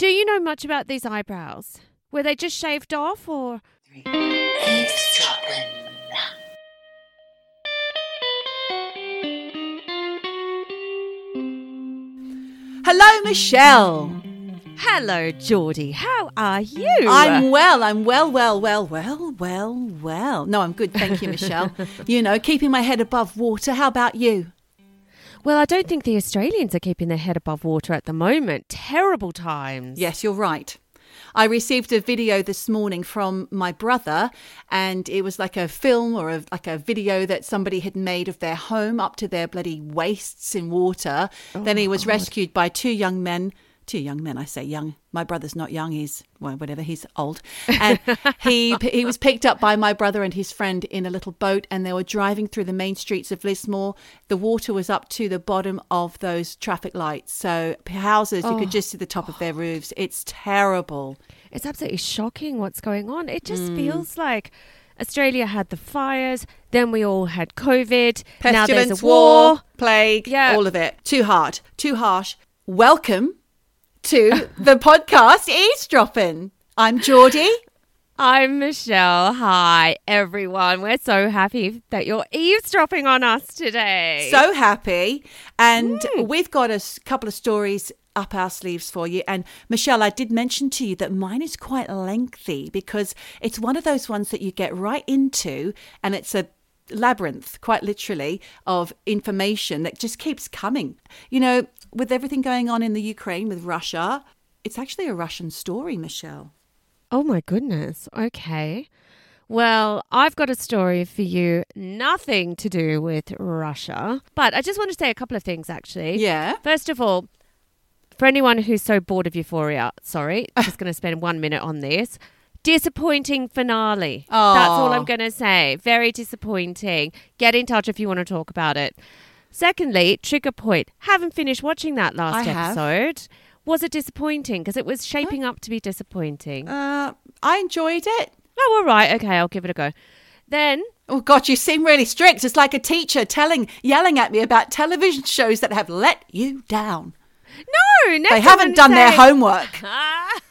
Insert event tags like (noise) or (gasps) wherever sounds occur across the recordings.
Do you know much about these eyebrows? Were they just shaved off or? Eavesdropping. Hello, Michelle. Hello, Geordie. How are you? I'm well. I'm well, well, well, well, well, well. No, I'm good. Thank you, Michelle. (laughs) you know, keeping my head above water. How about you? Well, I don't think the Australians are keeping their head above water at the moment. Terrible times. Yes, you're right. I received a video this morning from my brother, and it was like a film or a, like a video that somebody had made of their home up to their bloody waists in water. then he was oh, rescued by two young men. Two young men, I say young. My brother's not young; he's well, whatever. He's old, and he (laughs) he was picked up by my brother and his friend in a little boat, and they were driving through the main streets of Lismore. The water was up to the bottom of those traffic lights, so houses you could just see the top of their roofs. It's terrible. It's absolutely shocking what's going on. It Mm. just feels like Australia had the fires, then we all had COVID, now there's pestilence, a war. plague, Yeah. all of it. Too hard, too harsh. Welcome to the podcast Eavesdropping. I'm Geordie. I'm Michelle. Hi, everyone. We're so happy that you're eavesdropping on us today. So happy. And hmm. we've got a couple of stories up our sleeves for you. And Michelle, I did mention to you that mine is quite lengthy because it's one of those ones that you get right into and it's a labyrinth, quite literally, of information that just keeps coming. You know, with everything going on in the Ukraine with Russia, it's actually a Russian story, Michelle. Oh my goodness. Okay. Well, I've got a story for you, nothing to do with Russia. But I just want to say a couple of things actually. Yeah. First of all, for anyone who's so bored of Euphoria, sorry, (laughs) just going to spend one minute on this. Disappointing finale. That's all I'm going to say. Very disappointing. Get in touch if you want to talk about it. Secondly, trigger point. Haven't finished watching that last I have. episode. Was it disappointing? Because it was shaping up to be disappointing. Uh, I enjoyed it. Oh, all right. Okay, I'll give it a go. Then, Oh God, you seem really strict. It's like a teacher telling, yelling at me about television shows that have let you down. No, They haven't done their homework. (laughs)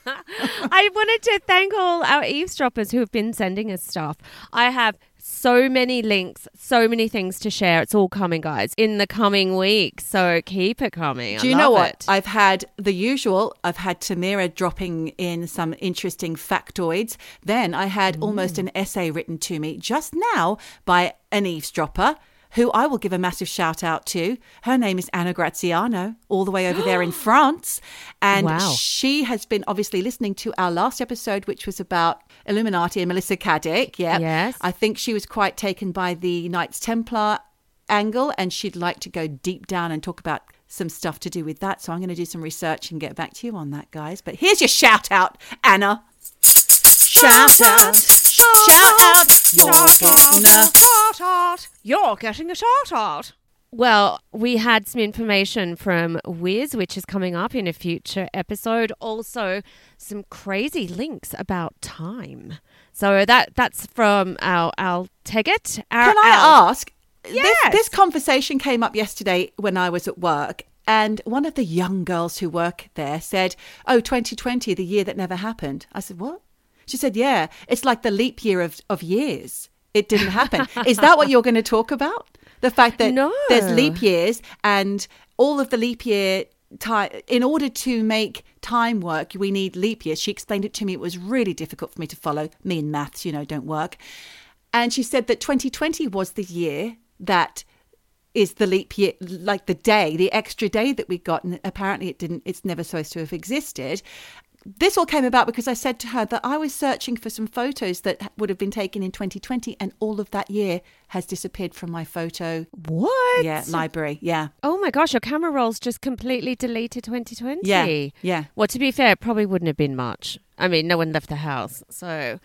I wanted to thank all our eavesdroppers who have been sending us stuff. I have so many links, so many things to share. It's all coming, guys, in the coming weeks. So keep it coming. I Do you know what? it. I've had the usual. I've had Tamira dropping in some interesting factoids. Then I had almost Mm. an essay written to me just now by an eavesdropper. Who I will give a massive shout out to. Her name is Anna Graziano, all the way over there in (gasps) France. And Wow. she has been obviously listening to our last episode, which was about Illuminati and Melissa Caddick. Yeah. Yes. I think she was quite taken by the Knights Templar angle and she'd like to go deep down and talk about some stuff to do with that. So I'm going to do some research and get back to you on that, guys. But here's your shout out, Anna. Shout out. Shout out. You're getting a shout out. You're getting a shout out. Well, we had some information from Wiz, which is coming up in a future episode. Also, some crazy links about time. So that that's from our our Teggett. Our, Can I our- ask? This, this conversation came up yesterday when I was at work, and one of the young girls who work there said, Oh, 2020, the year that never happened. I said, What? She said, Yeah, it's like the leap year of, of years. It didn't happen. Is that what you're going to talk about? The fact that No. there's leap years and all of the leap year time in order to make time work we need leap years she explained it to me it was really difficult for me to follow me and maths you know don't work and she said that 2020 was the year that is the leap year like the day the extra day that we got and apparently it didn't it's never supposed to have existed this all came about because I said to her that I was searching for some photos that would have been taken in 2020 and all of that year has disappeared from my photo what? yeah library yeah Oh my gosh, your camera rolls just completely deleted 2020. Yeah, yeah. Well, to be fair, it probably wouldn't have been much. I mean, no one left the house. So,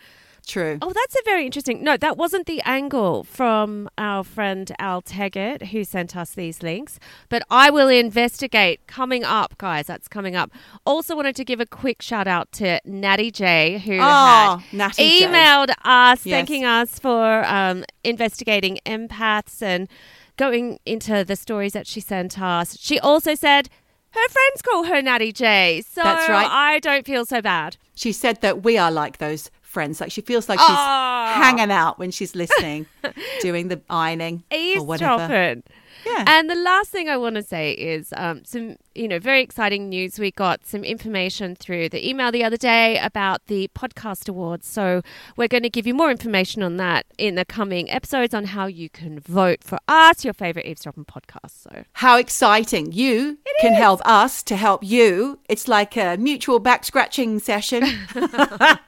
true oh, that's a very interesting. No, that wasn't the angle from our friend Al Teggett who sent us these links. But I will investigate coming up, guys. That's coming up. Also, wanted to give a quick shout out to Natty J who Oh, had Natty J. emailed us Yes. thanking us for um, investigating empaths and going into the stories that she sent us. She also said, Her friends call her Natty J. So That's right. I don't feel so bad. She said that we are like those friends. Like she feels like she's Ah. hanging out when she's listening, (laughs) doing the ironing or whatever. Yeah. And the last thing I want to say is um, some, you know, very exciting news. We got some information through the email the other day about the podcast awards. So we're going to give you more information on that in the coming episodes on how you can vote for us, your favorite eavesdropping podcast. So How exciting. You can help us to help you. It's like a mutual back scratching session. (laughs) but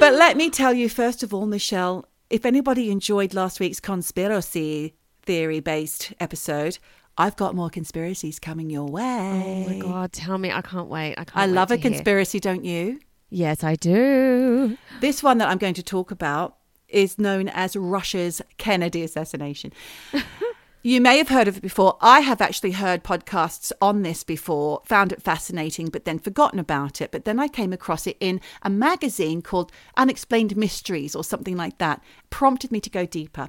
let me tell you, first of all, Michelle, if anybody enjoyed last week's conspiracy theory based episode, I've got more conspiracies coming your way. Oh my God, tell me. I can't wait. I can't I love a hear. conspiracy, don't you? Yes, I do. This one that I'm going to talk about is known as Russia's Kennedy assassination. (laughs) you may have heard of it before. I have actually heard podcasts on this before, found it fascinating, but then forgotten about it. But then I came across it in a magazine called Unexplained Mysteries or something like that, prompted me to go deeper.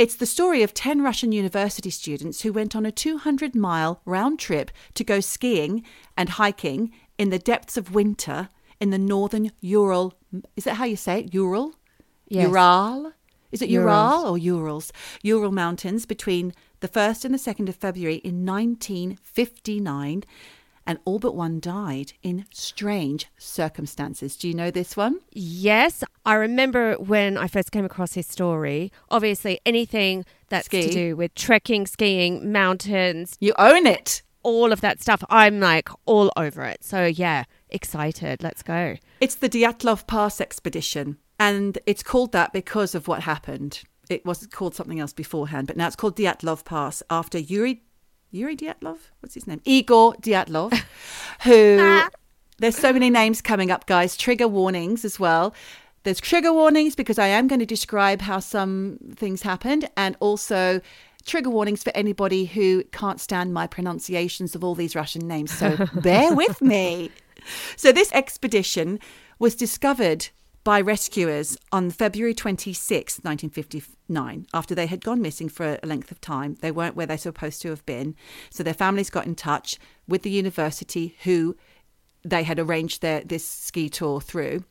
It's the story of 10 Russian university students who went on a 200 mile round trip to go skiing and hiking in the depths of winter in the northern Ural. Is that how you say it? Ural? Yes. Ural? Is it Ural or Urals? Ural Mountains between the 1st and the 2nd of February in 1959. And all but one died in strange circumstances. Do you know this one? Yes, I remember when I first came across his story. Obviously, anything that's Ski. to do with trekking, skiing, mountains, You own it. all of that stuff, I'm like all over it. So, yeah, excited. Let's go. It's the Dyatlov Pass expedition, and it's called that because of what happened. It was called something else beforehand, but now it's called Dyatlov Pass after Yuri Yuri Dyatlov. What's his name? Igor Dyatlov, (laughs) who there's so many names coming up, guys. Trigger warnings as well. There's trigger warnings because I am going to describe how some things happened, and also trigger warnings for anybody who can't stand my pronunciations of all these Russian names. So (laughs) bear with me. So this expedition was discovered by rescuers on February 26, 1959, after they had gone missing for a length of time. They weren't where they're supposed to have been. So their families got in touch with the university who they had arranged their this ski tour through.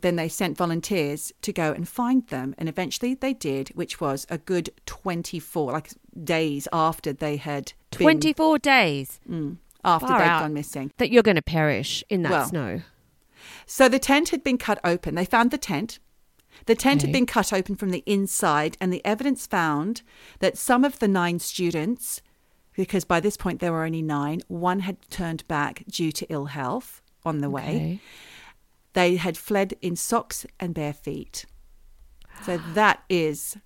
Then they sent volunteers to go and find them, and eventually they did, which was a good 24 like days after they had been- 24 days mm, after Far they'd out. gone missing. that you're going to perish in that Well, snow. So the tent had been cut open. They found the tent. The tent had been cut open from the inside, and the evidence found that some of the nine students, because by this point there were only nine, one had turned back due to ill health on the way. Okay. They had fled in socks and bare feet. So that is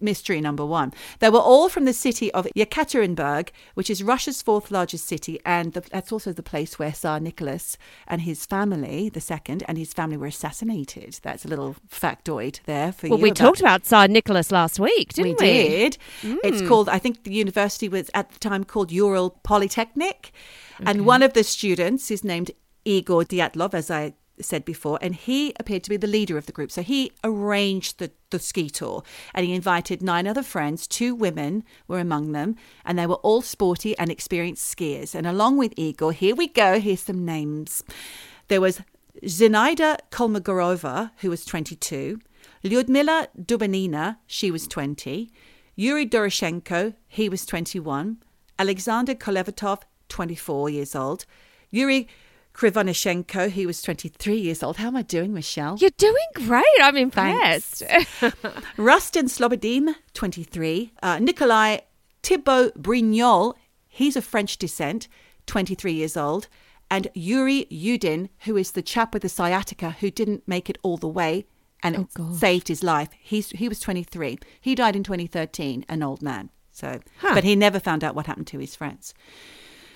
mystery number one. They were all from the city of Yekaterinburg, which is Russia's fourth largest city, and the, that's also the place where Tsar Nicholas and his family, the second, and his family were assassinated. That's a little factoid there for Well, you. Well, we about- talked about Tsar Nicholas last week, didn't we? we did. It's hmm. called, I think the university was at the time called Ural Polytechnic. And one of the students is named Igor Dyatlov, as I said before, and he appeared to be the leader of the group. So he arranged the, the ski tour and he invited nine other friends. Two women were among them, and they were all sporty and experienced skiers. And along with Igor, here we go, here's some names. There was Zinaida Kolmogorova, who was 22, Lyudmila Dubanina, she was 20, Yuri Doroshenko, he was 21, Alexander Kolevatov, 24 years old, Yuri Krivonishenko, he was 23 years old. How am I doing, Michelle? You're doing great. I'm impressed. (laughs) Rustin Slobodin, 23. Uh, Nikolai Thibaut Brignol, he's of French descent, 23 years old. And Yuri Yudin, who is the chap with the sciatica who didn't make it all the way and it saved his life. He's, he was 23. He died in 2013, an old man. So, Huh. but he never found out what happened to his friends.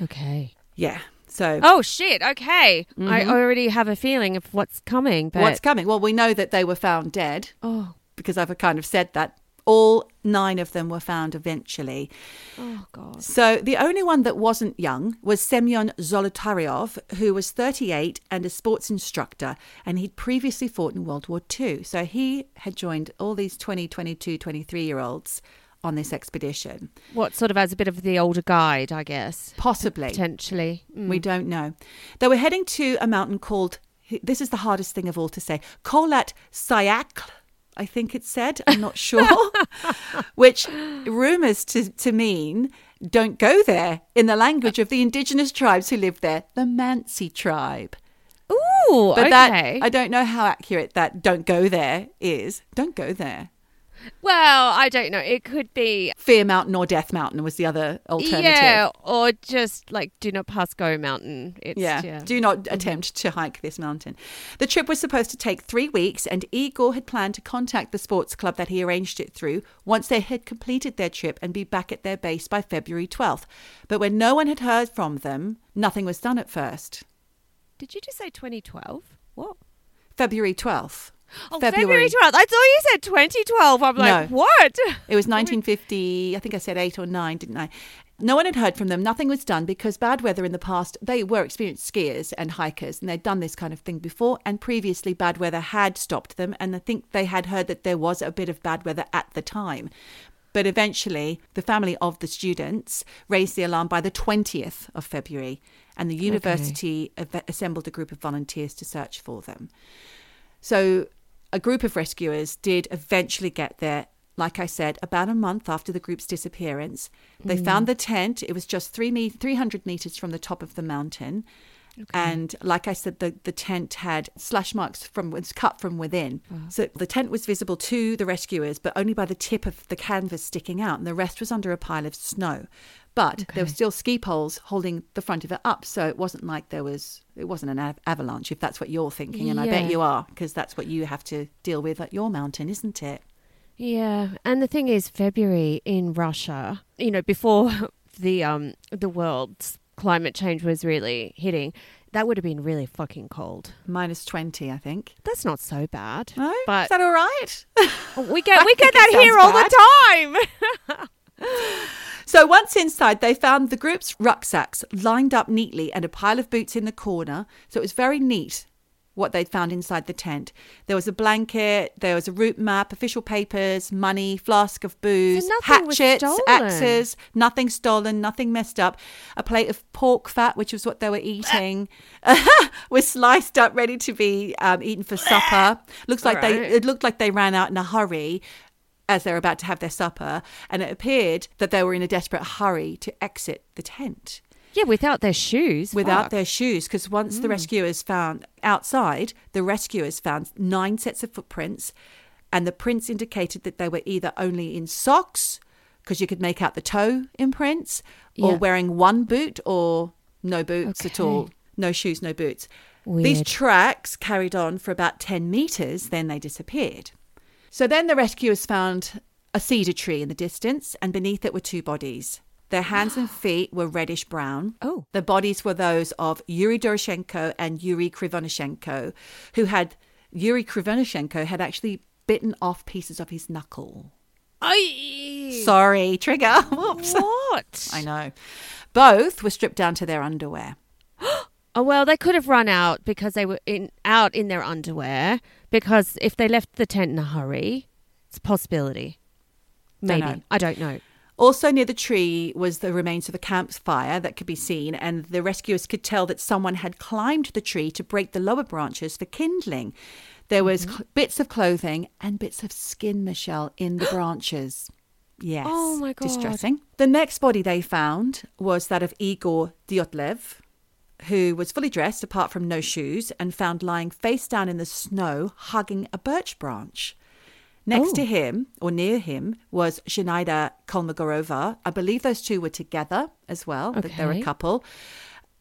okay. Yeah. So, Oh shit. Okay. I mm-hmm. already have a feeling of what's coming. But what's coming? Well, we know that they were found dead. oh because I've kind of said that. All nine of them were found eventually. oh god. So the only one that wasn't young was Semyon Zolotaryov, who was 38 and a sports instructor, and he'd previously fought in World War II. So he had joined all these 20, 22, 23 year olds on this expedition. What sort of as a bit of the older guide, I guess, Possibly. potentially. Mm. We don't know. They were heading to a mountain called, this is the hardest thing of all to say, Kholat Syakhl, I think it said. I'm not (laughs) sure. Which rumors to, to mean don't go there in the language of the indigenous tribes who live there, the Mansi tribe. Ooh, But okay. that, I don't know how accurate that don't go there is. Don't go there. Well, I don't know. It could be Fear Mountain or Death Mountain was the other alternative. yeah, or just like do not pass go mountain. It's, Yeah. yeah. Do not attempt to hike this mountain. The trip was supposed to take three weeks, and Igor had planned to contact the sports club that he arranged it through once they had completed their trip and be back at their base by February 12th. But when no one had heard from them, nothing was done at first. Did you just say 2012? What? February 12th. Oh, February 12th. I thought you said 2012. I'm like, No. what? It was (laughs) 1950, I think I said eight or nine, didn't I? No one had heard from them. Nothing was done because bad weather in the past, they were experienced skiers and hikers, and they'd done this kind of thing before. And previously, bad weather had stopped them. And I think they had heard that there was a bit of bad weather at the time. But eventually, the family of the students raised the alarm by the 20th of February, and the university av- assembled a group of volunteers to search for them. So, a group of rescuers did eventually get there. Like I said, about a month after the group's disappearance, they mm. found the tent. It was just three me- 300 meters from the top of the mountain. And like I said, the, the tent had slash marks from was cut from within. So the tent was visible to the rescuers, but only by the tip of the canvas sticking out, and the rest was under a pile of snow. But there were still ski poles holding the front of it up, so it wasn't like there was it wasn't an av- avalanche. If that's what you're thinking, and I bet you are, because that's what you have to deal with at your mountain, isn't it? Yeah, and the thing is, February in Russia, you know, before (laughs) the um the world's climate change was really hitting, that would have been really fucking cold. Minus twenty, I think. That's not so bad. No, but is that all right? we get (laughs) we get that here sounds all the time. (laughs) So once inside, they found the group's rucksacks lined up neatly and a pile of boots in the corner. So it was very neat what they'd found inside the tent. There was a blanket, there was a route map, official papers, money, flask of booze, was hatchets, axes, nothing stolen, nothing messed up. A plate of pork fat, which was what they were eating, (laughs) was sliced up, ready to be um, eaten for supper. Looks like they it looked like they ran out in a hurry as they were about to have their supper, and it appeared that they were in a desperate hurry to exit the tent yeah, without their shoes. without fuck. their shoes. Because once the mm. rescuers found outside, the rescuers found nine sets of footprints, and the prints indicated that they were either only in socks, because you could make out the toe imprints, or Yeah. wearing one boot, or no boots at all. No shoes, no boots. These tracks carried on for about 10 meters, then they disappeared. So then the rescuers found a cedar tree in the distance, and beneath it were two bodies. Their hands and (gasps) feet were reddish brown. Oh. The bodies were those of Yuri Doroshenko and Yuri Krivonishenko, who had Yuri Krivonishenko had actually bitten off pieces of his knuckle. I Sorry, trigger. (laughs) Whoops. what? I know. Both were stripped down to their underwear. Oh well, they could have run out because they were in out in their underwear. Because if they left the tent in a hurry, it's a possibility. Don't Maybe. I don't know. Also near the tree was the remains of a campfire that could be seen, and the rescuers could tell that someone had climbed the tree to break the lower branches for kindling. There was Mm-hmm. cl- bits of clothing and bits of skin, Michelle, in the (gasps) branches. Yes. Oh, my God. Distressing. The next body they found was that of Igor Dyatlov, who was fully dressed apart from no shoes and found lying face down in the snow, hugging a birch branch. Next Oh. to him, or near him, was Zinaida Kolmogorova. I believe those two were together as well, that they're a couple.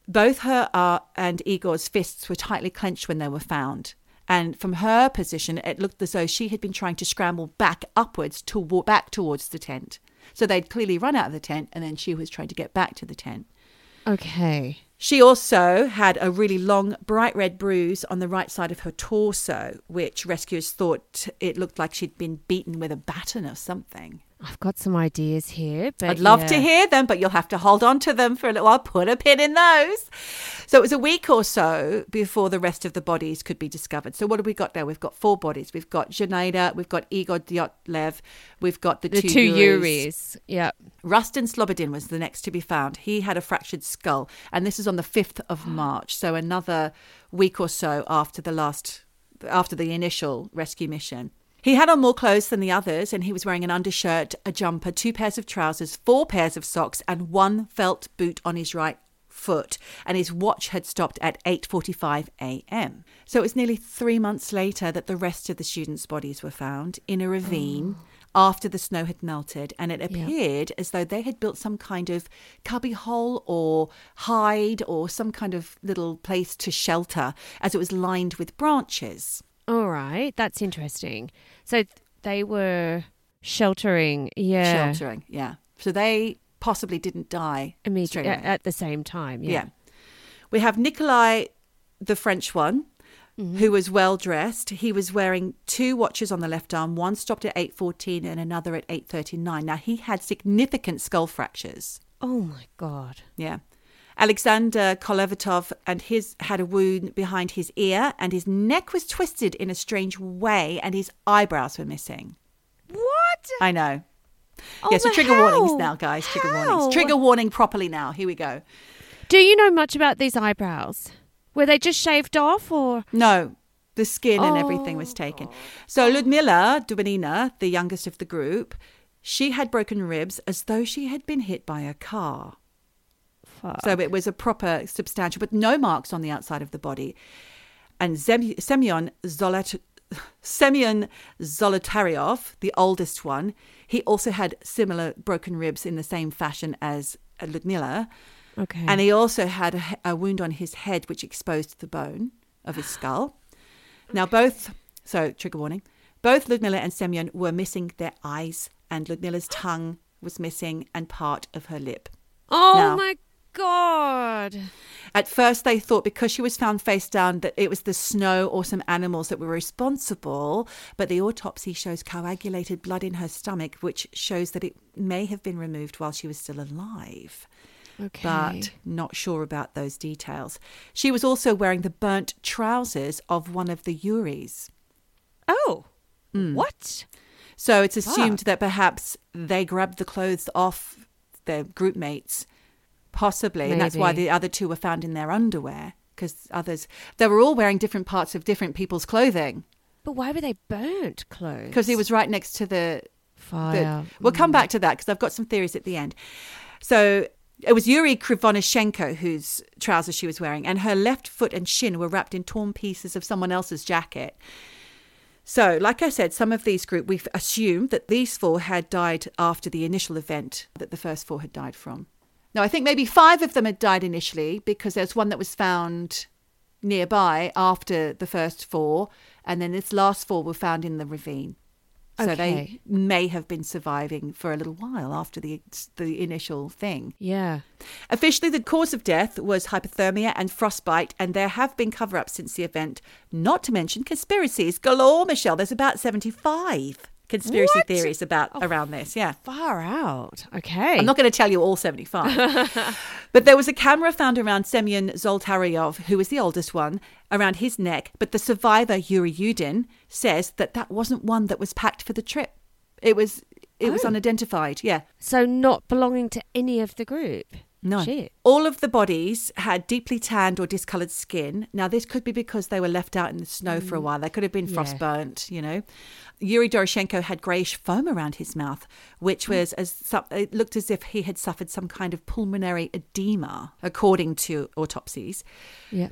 Both her uh, and Igor's fists were tightly clenched when they were found. And from her position, it looked as though she had been trying to scramble back upwards to walk back towards the tent. So they'd clearly run out of the tent, and then she was trying to get back to the tent. Okay. She also had a really long, bright red bruise on the right side of her torso, which rescuers thought it looked like she'd been beaten with a baton or something. I've got some ideas here, but I'd love to hear them, but you'll have to hold on to them for a little while. Put a pin in those. So it was a week or so before the rest of the bodies could be discovered. So what have we got there? We've got four bodies. We've got Zhanaida, we've got Igor Dyatlov, we've got the, the two, two. Yuris. Yeah. Rustin Slobodin was the next to be found. He had a fractured skull, and this is on the 5th of (gasps) March, so another week or so after the last after the initial rescue mission. He had on more clothes than the others, and he was wearing an undershirt, a jumper, two pairs of trousers, four pairs of socks, and one felt boot on his right foot. And his watch had stopped at 8:45 a.m. So it was nearly three months later that the rest of the students' bodies were found in a ravine oh. after the snow had melted, and it appeared as though they had built some kind of cubby hole or hide or some kind of little place to shelter, as it was lined with branches. All right. That's interesting. So they were sheltering. Yeah. Sheltering, yeah. So they possibly didn't die Immediately at the same time. Yeah. Yeah. We have Nikolai, the French one, Mm-hmm. who was well dressed. He was wearing two watches on the left arm. One stopped at 8.14 and another at 8.39. Now, he had significant skull fractures. Oh my God. Yeah. Alexander Kolevatov and his had a wound behind his ear and his neck was twisted in a strange way and his eyebrows were missing. What? I know. Oh, yeah, so trigger warnings now, guys. Trigger How? warnings. Trigger warning properly now. Here we go. Do you know much about these eyebrows? Were they just shaved off or? No, the skin and everything was oh. taken. So Ludmila Dubanina, the youngest of the group, she had broken ribs as though she had been hit by a car. Fuck. So it was a proper substantial, but no marks on the outside of the body. And Zem- Semyon Zolat. Semyon Zolotaryov, the oldest one, he also had similar broken ribs in the same fashion as Ludmila. Okay. And he also had a, a wound on his head, which exposed the bone of his skull. Now, both, so trigger warning, both Ludmilla and Semyon were missing their eyes, and Ludmilla's tongue was missing and part of her lip. oh now- my God. At first, they thought because she was found face down that it was the snow or some animals that were responsible, but the autopsy shows coagulated blood in her stomach, which shows that it may have been removed while she was still alive. Okay. but not sure about those details. She was also wearing the burnt trousers of one of the Yuris. oh. Mm. What? So it's assumed that perhaps they grabbed the clothes off their group mates, possibly, and that's why the other two were found in their underwear. Because others, they were all wearing different parts of different people's clothing. But why were they burnt clothes? Because he was right next to the fire. the, we'll come mm. back to that because I've got some theories at the end. So it was Yuri Krivonishenko whose trousers she was wearing, and her left foot and shin were wrapped in torn pieces of someone else's jacket. So, like I said, some of these group we've assumed that these four had died after the initial event that the first four had died from. Now, I think maybe five of them had died initially because there's one that was found nearby after the first four, and then this last four were found in the ravine. So they may have been surviving for a little while after the the initial thing. Yeah. Officially, the cause of death was hypothermia and frostbite, and there have been cover ups since the event, not to mention conspiracies galore, Michelle. There's about 75 conspiracy What? theories about oh, around this. Yeah. Far out. Okay. I'm not going to tell you all 75. (laughs) but there was a camera found around Semyon Zoltaryov, who was the oldest one, around his neck. But the survivor, Yuri Yudin, says that that wasn't one that was packed for the trip. It was it was Oh. unidentified. Yeah. so not belonging to any of the group. No. Shit. All of the bodies had deeply tanned or discolored skin. Now, this could be because they were left out in the snow for a mm. while. They could have been Yeah. frostburnt, you know. Yuri Doroshenko had greyish foam around his mouth, which hmm. was as it looked as if he had suffered some kind of pulmonary edema, according to autopsies. Yeah.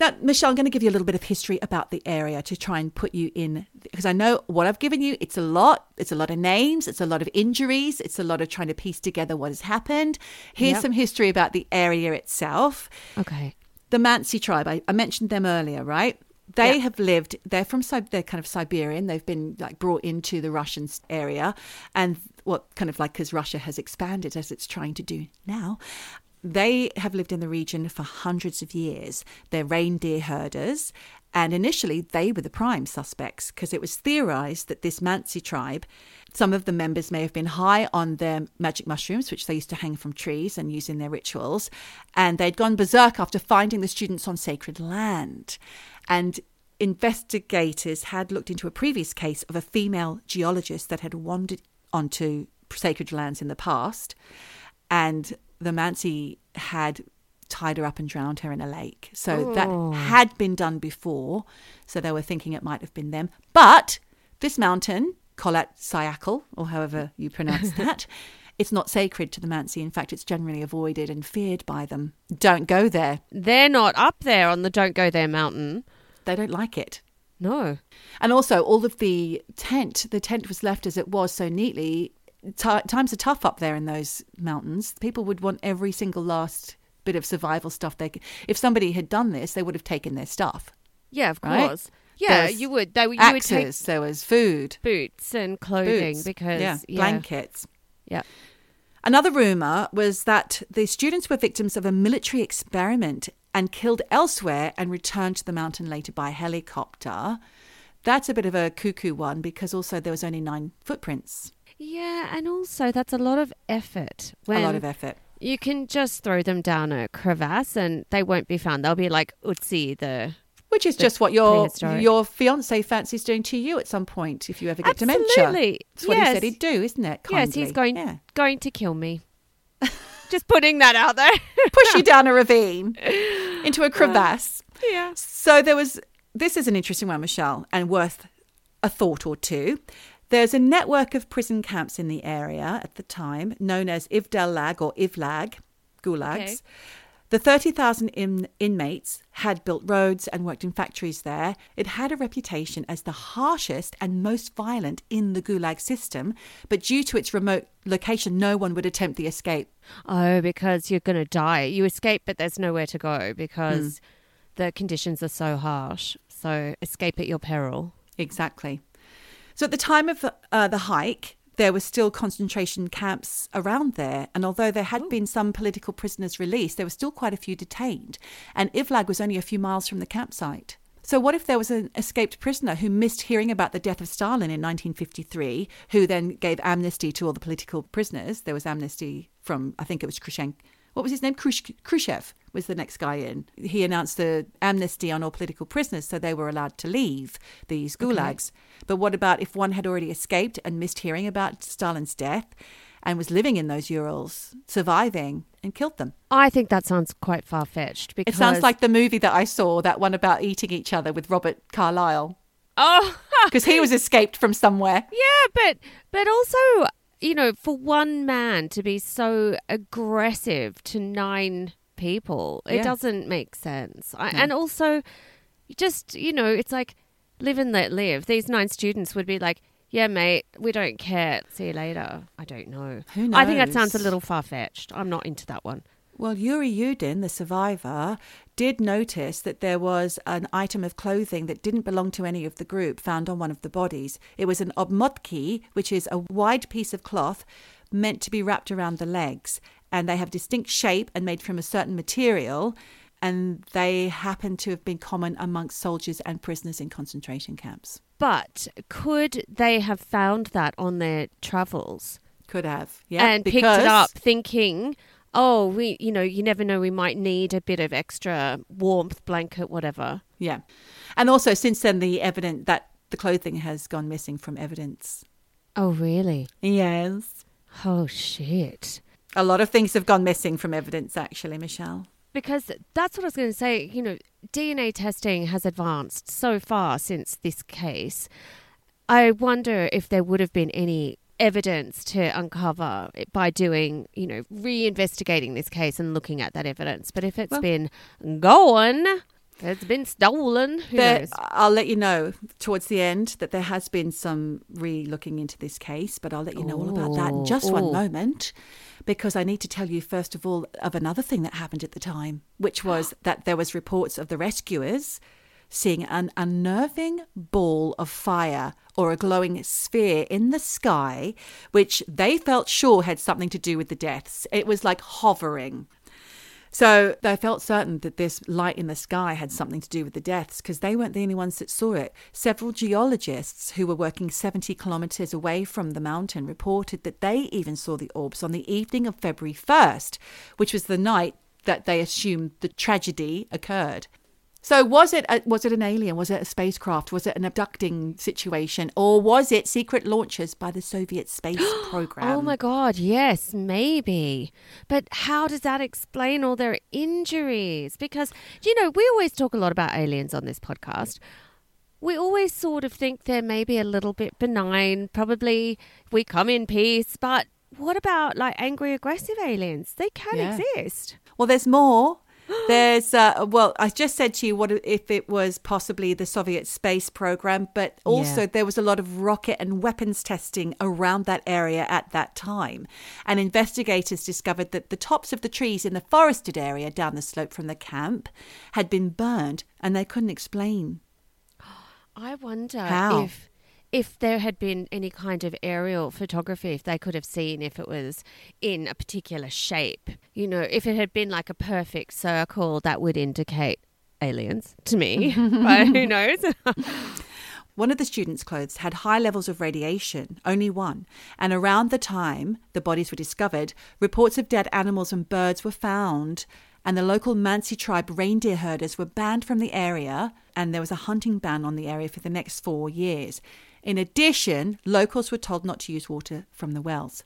Now, Michelle, I'm going to give you a little bit of history about the area to try and put you in, because I know what I've given you, it's a lot. It's a lot of names, it's a lot of injuries, it's a lot of trying to piece together what has happened. Here's Yep. some history about the area itself. Okay. The Mansi tribe, I, I mentioned them earlier, right? They Yeah. have lived, they're from, they're kind of Siberian. They've been like brought into the Russian area. And what kind of like, because Russia has expanded as it's trying to do now. They have lived in the region for hundreds of years. They're reindeer herders And initially, they were the prime suspects because it was theorized that this Mansi tribe, some of the members may have been high on their magic mushrooms, which they used to hang from trees and use in their rituals. And they'd gone berserk after finding the students on sacred land. And investigators had looked into a previous case of a female geologist that had wandered onto sacred lands in the past. And the Mansi had tied her up and drowned her in a lake. So that oh. had been done before. So they were thinking it might have been them. But this mountain, Kholat Syakhl, or however you pronounce (laughs) that, it's not sacred to the Mansi. In fact, it's generally avoided and feared by them. Don't go there. They're not up there on the Don't Go There mountain. They don't like it. No. And also, all of the tent, the tent was left as it was so neatly. Ti times are tough up there in those mountains. People would want every single last bit of survival stuff they could. If somebody had done this, they would have taken their stuff. Yeah, of Right? course. Yeah, There's you would. They. You would take there was food, boots and clothing boots, because yeah, yeah, blankets. yeah. Another rumor was that the students were victims of a military experiment and killed elsewhere and returned to the mountain later by helicopter. That's a bit of a cuckoo one because also there was only nine footprints. Yeah, and also that's a lot of effort. A lot of effort. You can just throw them down a crevasse and they won't be found. They'll be like Ötzi, the Which is just what your your fiance fancies doing to you at some point if you ever get dementia. Absolutely. That's what he said he'd do, isn't it? yes, he's going Yeah. going to kill me. (laughs) just putting that out there. push you down a ravine (laughs) into a crevasse. Uh, yeah. So there was this is an interesting one, Michelle, and worth a thought or two. There's a network of prison camps in the area at the time, known as Ivdelag or Ivlag, gulags. Okay. The 30,000 in- inmates had built roads and worked in factories there. It had a reputation as the harshest and most violent in the gulag system, but due to its remote location, no one would attempt the escape. Oh, because you're going to die. You escape, but there's nowhere to go because Hmm. the conditions are so harsh. So escape at your peril. Exactly. So at the time of uh, the hike, there were still concentration camps around there. And although there had been some political prisoners released, there were still quite a few detained. And Ivlag was only a few miles from the campsite. So, what if there was an escaped prisoner who missed hearing about the death of Stalin in 1953, who then gave amnesty to all the political prisoners? There was amnesty from, I think it was Khrushchev. What was his name? Khrushchev was the next guy in. He announced the amnesty on all political prisoners, so they were allowed to leave these gulags. But what about if one had already escaped and missed hearing about Stalin's death and was living in those Urals, surviving, and killed them? I think that sounds quite far fetched because It sounds like the movie that I saw, that one about eating each other with Robert Carlyle, oh (laughs) because he was escaped from somewhere. yeah, but but also you know for one man to be so aggressive to nine people, it Yeah. doesn't make sense. I, And also, just you know, it's like live and let live. These nine students would be like. Yeah, mate, we don't care. See you later. I don't know. Who knows? I think that sounds a little far fetched. I'm not into that one. Well, Yuri Yudin, the survivor, did notice that there was an item of clothing that didn't belong to any of the group found on one of the bodies. It was an obmotki, which is a wide piece of cloth meant to be wrapped around the legs. And they have distinct shape and made from a certain material. And they happen to have been common amongst soldiers and prisoners in concentration camps. But could they have found that on their travels Could have. Yeah. and picked it up thinking, oh, we, you know, you never know, we might need a bit of extra warmth, blanket, whatever. Yeah. And also, since then, the evidence that the clothing has gone missing from evidence. Oh, really? Yes. Oh, shit. A lot of things have gone missing from evidence, actually, Michelle. Because that's what I was going to say. You know, DNA testing has advanced so far since this case. I wonder if there would have been any evidence to uncover it by doing, you know, reinvestigating this case and looking at that evidence. But if it's Well- been gone, it's been stolen, who There, knows? I'll let you know towards the end that there has been some re looking into this case, but I'll let you know all about that in just one moment because I need to tell you, first of all, of another thing that happened at the time, which (gasps) was that there was reports of the rescuers seeing an unnerving ball of fire or a glowing sphere in the sky, which they felt sure had something to do with the deaths. It was like hovering. So they felt certain that this light in the sky had something to do with the deaths because they weren't the only ones that saw it. Several geologists who were working 70 kilometers away from the mountain reported that they even saw the orbs on the evening of February 1st, which was the night that they assumed the tragedy occurred. So was it a, was it an alien? Was it a spacecraft? Was it an abducting situation, or was it secret launches by the Soviet space (gasps) program? Oh my God, yes, maybe. But how does that explain all their injuries? Because, you know, we always talk a lot about aliens on this podcast. We always sort of think they're maybe a little bit benign. Probably we come in peace. But what about like angry, aggressive aliens? They can Yeah. exist. Well, there's more. There's uh, well, I just said to you what if it was possibly the Soviet space program, but also Yeah. there was a lot of rocket and weapons testing around that area at that time, and investigators discovered that the tops of the trees in the forested area down the slope from the camp had been burned, and they couldn't explain. (gasps) I wonder How? if if there had been any kind of aerial photography, if they could have seen if it was in a particular shape. You know, if it had been like a perfect circle, that would indicate aliens to me. (laughs) but who knows? One of the students' clothes had high levels of radiation, only one, and around the time the bodies were discovered, reports of dead animals and birds were found, and the local Mansi tribe reindeer herders were banned from the area, and there was a hunting ban on the area for the next four years. In addition, locals were told not to use water from the wells.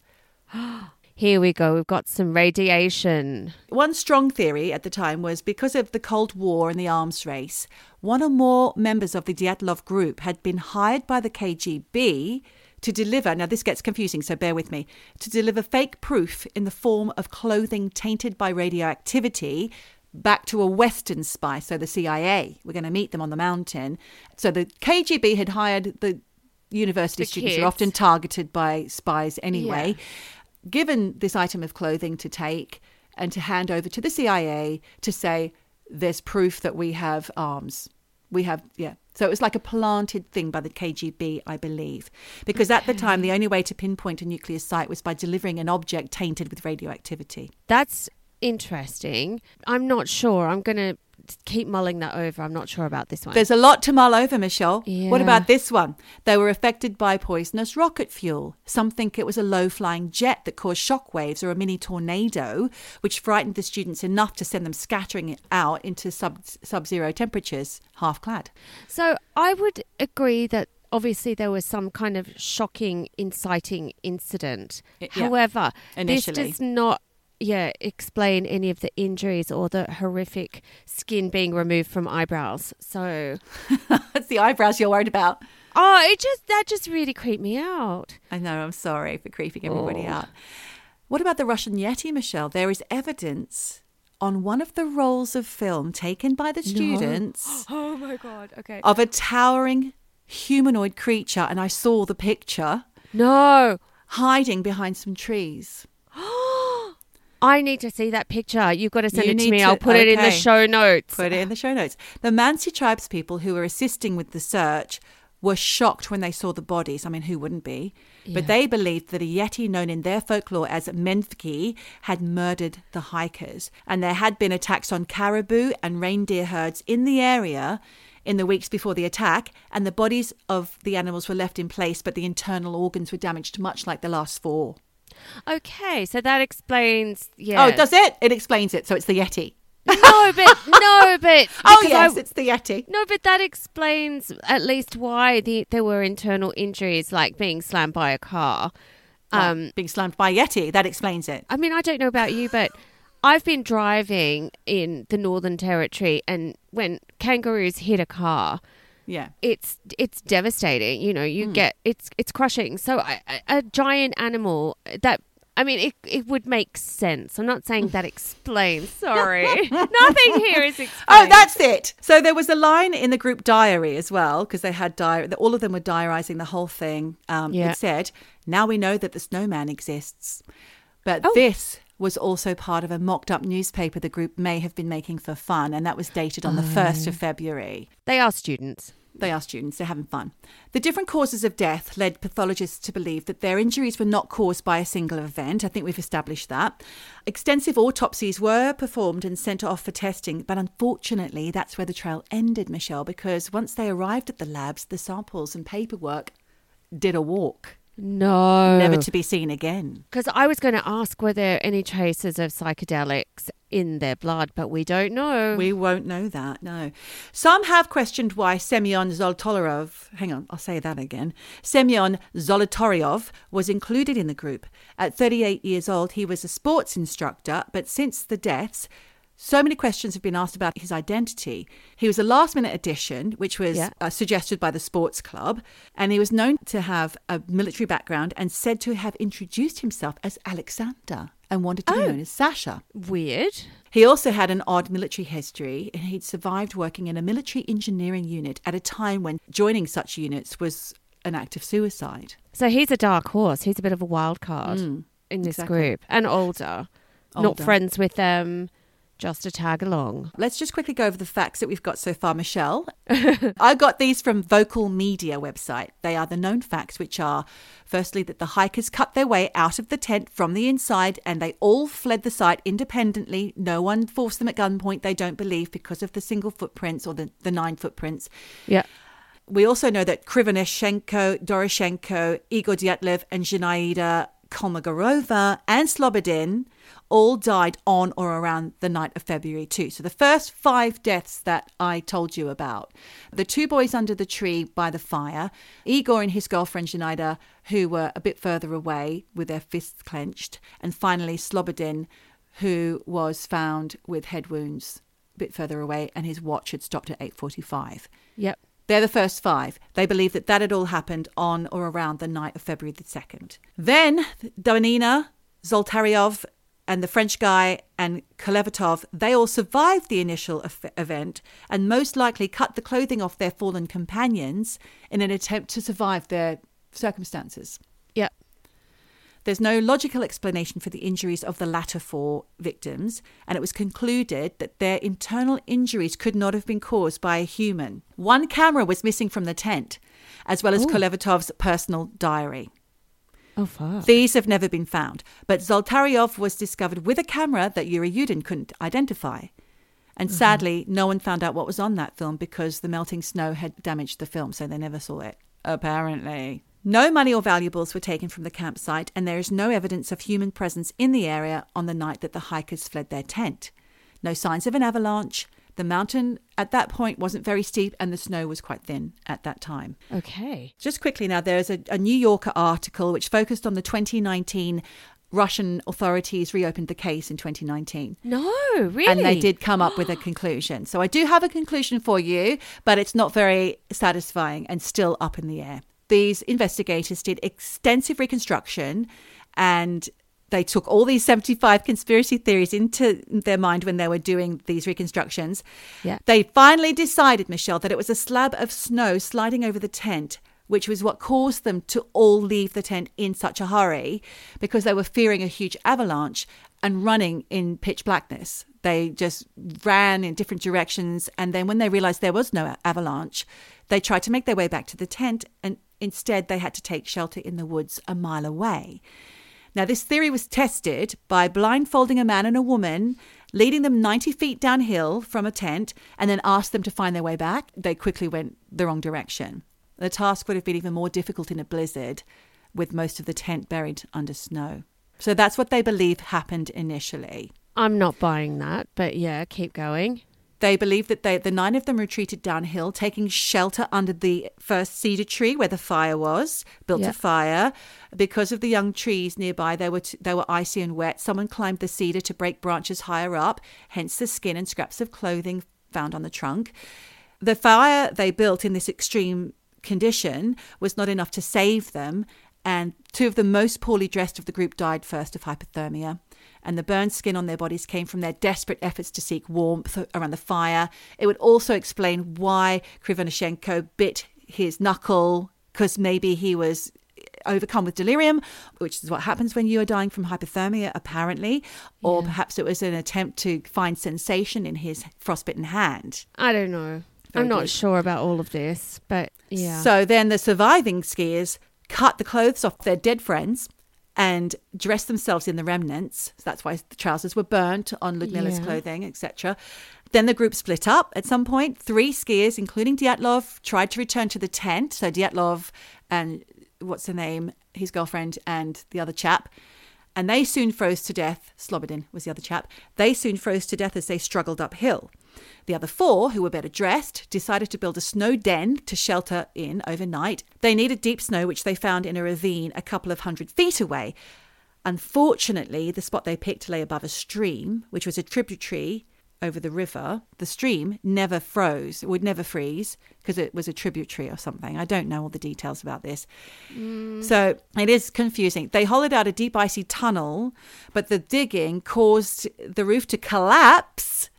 (gasps) Here we go. We've got some radiation. One strong theory at the time was because of the Cold War and the arms race, one or more members of the Dyatlov group had been hired by the KGB to deliver. Now, this gets confusing, so bear with me. To deliver fake proof in the form of clothing tainted by radioactivity back to a Western spy, so the CIA. We're going to meet them on the mountain. So the KGB had hired the university The students, kids. are often targeted by spies anyway given this item of clothing to take and to hand over to the CIA to say, there's proof that we have arms. We have, yeah. So it was like a planted thing by the KGB, I believe. Because at the time, the only way to pinpoint a nuclear site was by delivering an object tainted with radioactivity. That's interesting. I'm not sure. I'm going to keep mulling that over. I'm not sure about this one. There's a lot to mull over, Michelle. What about this one? They were affected by poisonous rocket fuel. Some think it was a low flying jet that caused shockwaves or a mini tornado, which frightened the students enough to send them scattering out into sub sub zero temperatures, half clad. So I would agree that obviously there was some kind of shocking, inciting incident. Yeah. However, Initially. this does not. Yeah, explain any of the injuries or the horrific skin being removed from eyebrows. So, (laughs) it's the eyebrows you're worried about. oh, it just that just really creeped me out. I know, I'm sorry for creeping everybody Oh. out. What about the Russian Yeti, Michelle? There is evidence on one of the rolls of film taken by the students (gasps) Oh my god. Okay. of a towering humanoid creature, and I saw the picture No. hiding behind some trees. I need to see that picture. You've got to send You it to me. to- I'll put it in the show notes. Put it in the show notes. The Mansi tribes people who were assisting with the search were shocked when they saw the bodies. I mean, who wouldn't be? But they believed that a Yeti known in their folklore as Menthki had murdered the hikers. And there had been attacks on caribou and reindeer herds in the area in the weeks before the attack, and the bodies of the animals were left in place, but the internal organs were damaged, much like the last four. Okay, so that explains. Yeah. Oh, does it? It explains it. So it's the Yeti. no, but no, (laughs) but Oh, yes, I- it's the Yeti. no, but that explains at least why the, there were internal injuries, like being slammed by a car. Um, Being slammed by a Yeti. That explains it. I mean, I don't know about you, but I've been driving in the Northern Territory, and when kangaroos hit a car, Yeah. it's it's devastating. You know, you get it's it's crushing. So a, giant animal that. I mean, it, it would make sense. I'm not saying that explains. (laughs) Sorry. (laughs) Nothing here is explained. Oh, that's it. So there was a line in the group diary as well, because they had diary. All of them were diarising the whole thing. Um, Yeah. It said, "Now we know that the snowman exists," but Oh. this was also part of a mocked-up newspaper the group may have been making for fun, and that was dated on the oh. first Oh. of February. They are students. They are students, they're having fun. The different causes of death led pathologists to believe that their injuries were not caused by a single event. I think we've established that. Extensive autopsies were performed and sent off for testing, but unfortunately, that's where the trail ended, Michelle, because once they arrived at the labs, the samples and paperwork did a walk, No. never to be seen again. Because I was going to ask were there any traces of psychedelics in their blood, but we don't know. We won't know that, no. Some have questioned why Semyon Zolotaryov, hang on, I'll say that again, Semyon Zolotaryov was included in the group. At 38 years old, he was a sports instructor, but since the deaths, so many questions have been asked about his identity. He was a last minute addition, which was Yeah. uh, suggested by the sports club, and he was known to have a military background and said to have introduced himself as Alexander and wanted to be known as Sasha. Weird. He also had an odd military history, and he'd survived working in a military engineering unit at a time when joining such units was an act of suicide. So he's a dark horse. He's a bit of a wild card in this Mm, exactly. group and older. Not friends with them, just to tag along. Let's just quickly go over the facts that we've got so far, Michelle. (laughs) I got these from Vocal Media website. They are the known facts, which are firstly that the hikers cut their way out of the tent from the inside and they all fled the site independently. No one forced them at gunpoint, they don't believe, because of the single footprints or the, the nine footprints. Yeah. We also know that Krivonishenko, Doroshenko, Igor Dyatlov, and Zhinaida Kolmogorova and Slobodin all died on or around the night of February 2. So the first five deaths that I told you about the two boys under the tree by the fire, Igor and his girlfriend Zhinaida, who were a bit further away with their fists clenched, and finally Slobodin, who was found with head wounds a bit further away, and his watch had stopped at 8:45. Yep. They're the first five. They believe that that had all happened on or around the night of February the 2nd. Then Donina, Zoltaryov, and the French guy and Kolevatov, they all survived the initial event and most likely cut the clothing off their fallen companions in an attempt to survive their circumstances. Yep. There's no logical explanation for the injuries of the latter four victims, and it was concluded that their internal injuries could not have been caused by a human. One camera was missing from the tent, as well as Kolevatov's personal diary. Oh, fuck. These have never been found, but Zoltaryov was discovered with a camera that Yuri Yudin couldn't identify. And mm-hmm. sadly, no one found out what was on that film because the melting snow had damaged the film, so they never saw it. Apparently. No money or valuables were taken from the campsite, and there is no evidence of human presence in the area on the night that the hikers fled their tent. No signs of an avalanche. The mountain at that point wasn't very steep, and the snow was quite thin at that time. Okay. Just quickly now, there's a, a New Yorker article which focused on the 2019 Russian authorities reopened the case in 2019. No, really? And they did come up with a conclusion. So I do have a conclusion for you, but it's not very satisfying and still up in the air. These investigators did extensive reconstruction and they took all these 75 conspiracy theories into their mind when they were doing these reconstructions. Yeah. They finally decided, Michelle, that it was a slab of snow sliding over the tent, which was what caused them to all leave the tent in such a hurry because they were fearing a huge avalanche and running in pitch blackness. They just ran in different directions. And then when they realized there was no avalanche, they tried to make their way back to the tent. And instead, they had to take shelter in the woods a mile away. Now, this theory was tested by blindfolding a man and a woman, leading them 90 feet downhill from a tent, and then asked them to find their way back. They quickly went the wrong direction. The task would have been even more difficult in a blizzard, with most of the tent buried under snow. So that's what they believe happened initially. I'm not buying that, but yeah, keep going. They believe that they, the nine of them retreated downhill, taking shelter under the first cedar tree where the fire was, built Yeah. a fire. Because of the young trees nearby, they were t- they were icy and wet. Someone climbed the cedar to break branches higher up, hence the skin and scraps of clothing found on the trunk. The fire they built in this extreme condition was not enough to save them, and two of the most poorly dressed of the group died first of hypothermia. And the burned skin on their bodies came from their desperate efforts to seek warmth around the fire. It would also explain why Krivonishenko bit his knuckle, because maybe he was eh, overcome with delirium, which is what happens when you are dying from hypothermia, apparently. Or perhaps it was an attempt to find sensation in his frostbitten hand. I don't know. Very I'm not deep. sure about all of this, but yeah. So then the surviving skiers cut the clothes off their dead friends and dressed themselves in the remnants. So that's why the trousers were burnt on Ludmilla's Yeah. clothing, etc. Then the group split up at some point. Three skiers, including Dyatlov, tried to return to the tent. So Dyatlov and what's her name, his girlfriend, and the other chap. And they soon froze to death. Slobodin was the other chap. They soon froze to death as they struggled uphill. The other four, who were better dressed, decided to build a snow den to shelter in overnight. They needed deep snow, which they found in a ravine a couple of hundred feet away. Unfortunately, the spot they picked lay above a stream, which was a tributary over the river. The stream never froze, it would never freeze because it was a tributary or something. I don't know all the details about this. Mm. So it is confusing. They hollowed out a deep icy tunnel, but the digging caused the roof to collapse,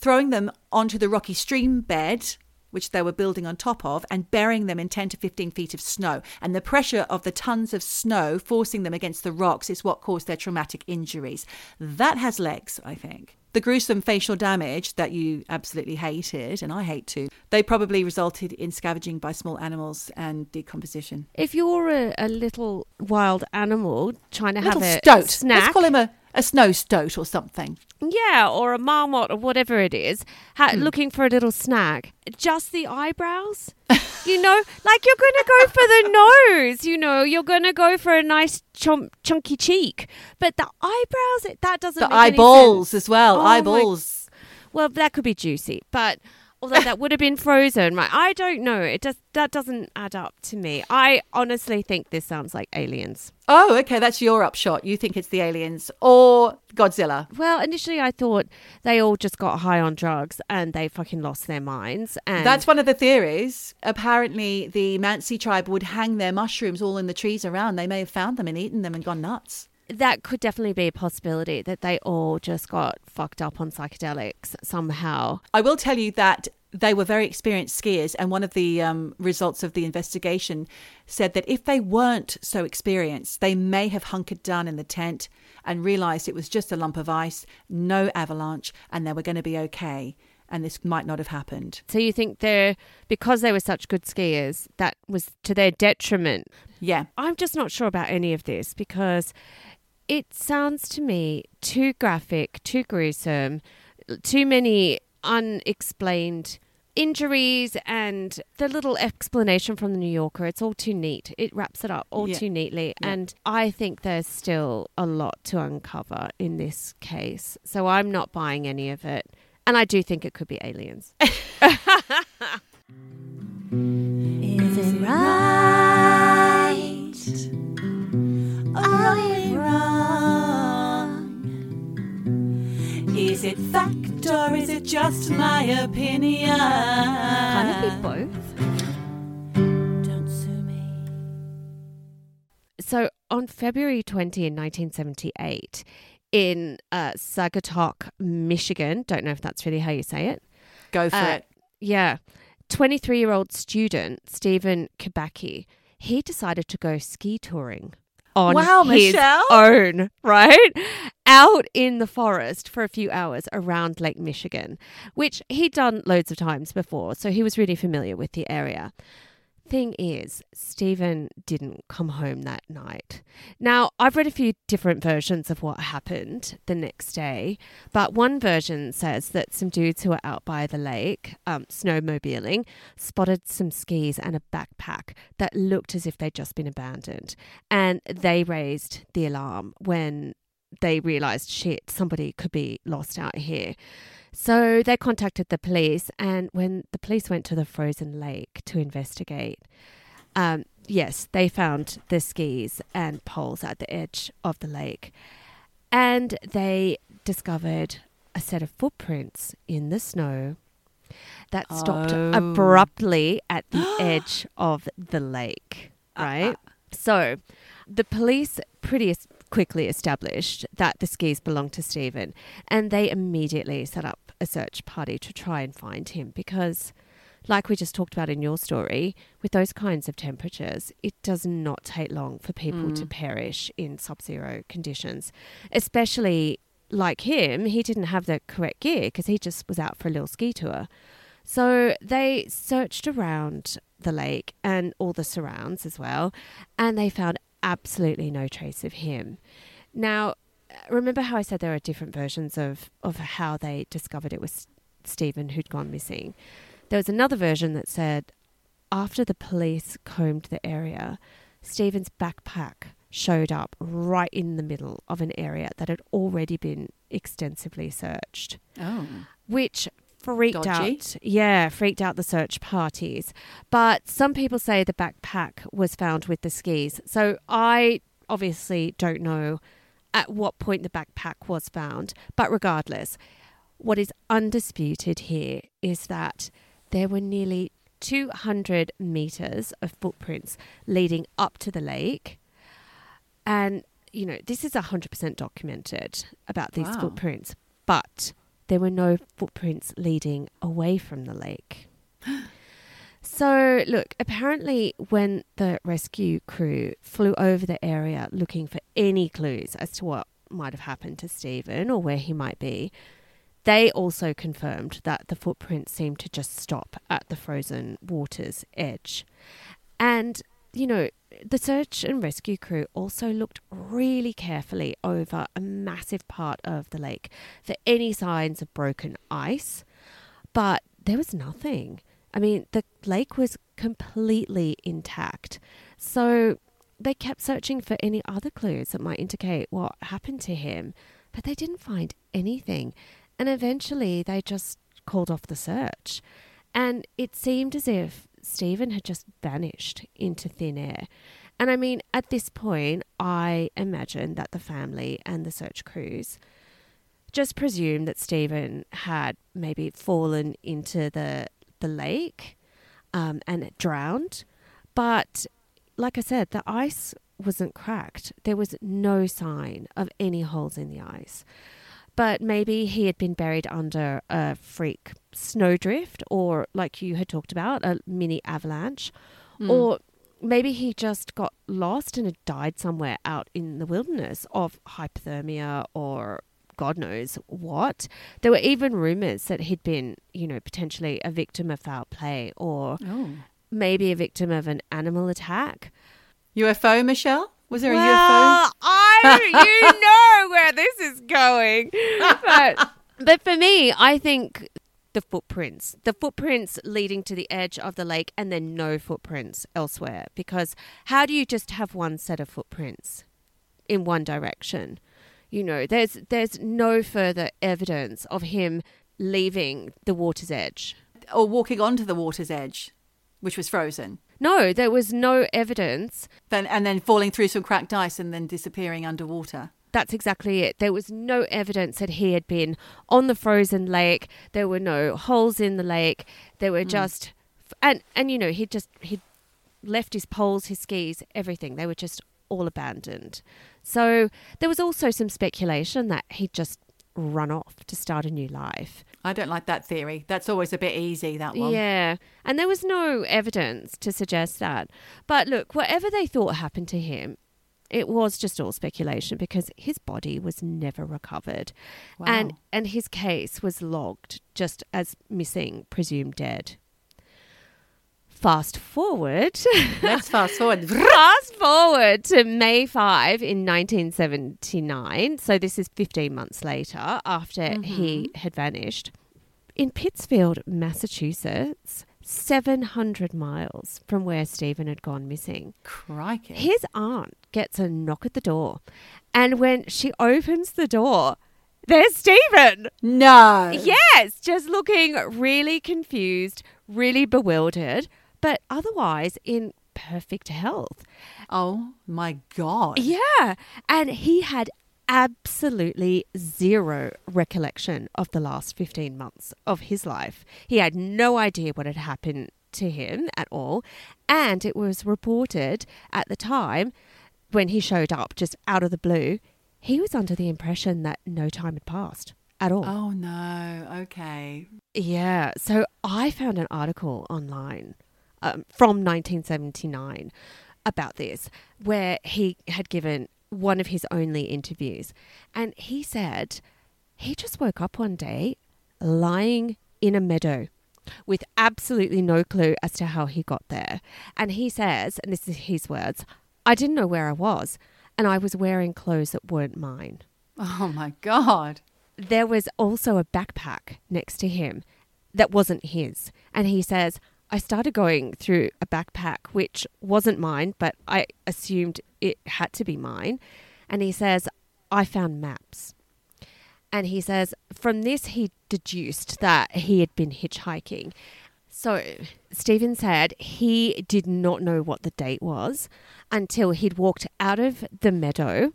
throwing them onto the rocky stream bed, which they were building on top of, and burying them in 10 to 15 feet of snow. And the pressure of the tons of snow forcing them against the rocks is what caused their traumatic injuries. That has legs, I think. The gruesome facial damage that you absolutely hated, and I hate too, they probably resulted in scavenging by small animals and decomposition. if you're a, a little wild animal trying to little have a stoat. snack, Let's call him a, a snow stoat or something. yeah, or a marmot or whatever it is, ha- Hmm. looking for a little snack, just the eyebrows. (laughs) you know, like you're going to go for the (laughs) nose. You know, you're going to go for a nice chunk, chunky cheek, but the eyebrows, it- that doesn't. The eyeballs as well. Oh my eyeballs. Well, that could be juicy, but although that would have been frozen, right? I don't know. It does that doesn't add up to me. I honestly think this sounds like aliens. Oh, okay. That's your upshot. You think it's the aliens or Godzilla? Well, initially I thought they all just got high on drugs and they fucking lost their minds. And That's one of the theories. Apparently, the Mansi tribe would hang their mushrooms all in the trees around. They may have found them and eaten them and gone nuts. That could definitely be a possibility that they all just got fucked up on psychedelics somehow. I will tell you that they were very experienced skiers, and one of the um, results of the investigation said that if they weren't so experienced, they may have hunkered down in the tent and realized it was just a lump of ice, no avalanche, and they were going to be okay. And this might not have happened. So you think they're because they were such good skiers, that was to their detriment. Yeah. I'm just not sure about any of this because it sounds to me too graphic, too gruesome, too many unexplained injuries and the little explanation from the New Yorker. It's all too neat. It wraps it up all Yeah. too neatly. Yeah. And I think there's still a lot to uncover in this case. So I'm not buying any of it. And I do think it could be aliens. (laughs) (laughs) just my opinion? Can it be both? Don't sue me. So on February 20 in 1978 in uh, Saugatuck, Michigan, don't know if that's really how you say it. Go for Uh, it. Yeah. 23 year old student Stephen Kubacki, he decided to go ski touring on Wow, his Michelle. own, right? Out in the forest for a few hours around Lake Michigan, which he'd done loads of times before, so he was really familiar with the area. Thing is, Stephen didn't come home that night. Now, I've read a few different versions of what happened the next day, but one version says that some dudes who were out by the lake, um, snowmobiling, spotted some skis and a backpack that looked as if they'd just been abandoned. And they raised the alarm when they realized, shit, somebody could be lost out here. So they contacted the police, and when the police went to the frozen lake to investigate, um, yes, they found the skis and poles at the edge of the lake. And they discovered a set of footprints in the snow that stopped Oh. abruptly at the (gasps) edge of the lake, right? So the police pretty quickly established that the skis belonged to Stephen, and they immediately set up a search party to try and find him because, like we just talked about in your story, with those kinds of temperatures, it does not take long for people to mm. perish in sub zero conditions, especially like him, he didn't have the correct gear because he just was out for a little ski tour. So they searched around the lake and all the surrounds as well, and they found absolutely no trace of him. Now, remember how I said there are different versions of, of how they discovered it was Stephen who'd gone missing? There was another version that said after the police combed the area, Stephen's backpack showed up right in the middle of an area that had already been extensively searched, Oh. which freaked Dodgy. out. Yeah, freaked out the search parties. But some people say the backpack was found with the skis. So I obviously don't know at what point the backpack was found. But regardless, what is undisputed here is that there were nearly 200 meters of footprints leading up to the lake. And, you know, this is 100% documented about these Wow. footprints, but there were no footprints leading away from the lake. (gasps) So, look, apparently, when the rescue crew flew over the area looking for any clues as to what might have happened to Stephen or where he might be, they also confirmed that the footprints seemed to just stop at the frozen water's edge. And, you know, the search and rescue crew also looked really carefully over a massive part of the lake for any signs of broken ice, but there was nothing. I mean, the lake was completely intact. So they kept searching for any other clues that might indicate what happened to him, but they didn't find anything. And eventually they just called off the search. And it seemed as if Stephen had just vanished into thin air. And I mean, at this point, I imagine that the family and the search crews just presumed that Stephen had maybe fallen into the the lake um, and drowned. But like I said, the ice wasn't cracked. There was no sign of any holes in the ice. But maybe he had been buried under a freak snowdrift, or like you had talked about, a mini avalanche, hmm. or maybe he just got lost and had died somewhere out in the wilderness of hypothermia or God knows what. There were even rumors that he'd been, you know, potentially a victim of foul play or Oh. maybe a victim of an animal attack. UFO, Michelle? Was there a Well, I (laughs) you know where this is going. But (laughs) but for me, I think the footprints, the footprints leading to the edge of the lake and then no footprints elsewhere because how do you just have one set of footprints in one direction? You know, there's there's no further evidence of him leaving the water's edge. Or walking onto the water's edge, which was frozen. No, there was no evidence Then, and then falling through some cracked ice and then disappearing underwater. That's exactly it. There was no evidence that he had been on the frozen lake. There were no holes in the lake. There were mm. just and and you know, he just he left his poles, his skis, everything. They were just all abandoned. So there was also some speculation that he'd just run off to start a new life. I don't like that theory. That's always a bit easy, that one. Yeah. And there was no evidence to suggest that. But look, whatever they thought happened to him, it was just all speculation because his body was never recovered. And and his case was logged just as missing, presumed dead. Fast forward. (laughs) Let's fast forward. Fast forward to May 5 in 1979. So this is 15 months later after he mm-hmm. had vanished. In Pittsfield, Massachusetts, 700 miles from where Stephen had gone missing, Crikey. his aunt gets a knock at the door. And when she opens the door, there's Stephen. No. Yes, just looking really confused, really bewildered, but otherwise in perfect health. Oh my God. Yeah. And he had absolutely zero recollection of the last 15 months of his life. He had no idea what had happened to him at all. And it was reported at the time when he showed up just out of the blue, he was under the impression that no time had passed at all. Oh no. Okay. Yeah. So I found an article online um, from 1979 about this where he had given one of his only interviews. And he said he just woke up one day lying in a meadow with absolutely no clue as to how he got there. And he says, and this is his words I didn't know where I was, and I was wearing clothes that weren't mine. Oh my God. There was also a backpack next to him that wasn't his. And he says, I started going through a backpack which wasn't mine, but I assumed it had to be mine. And he says, I found maps. And he says, from this, he deduced that he had been hitchhiking. So, Stephen said he did not know what the date was until he'd walked out of the meadow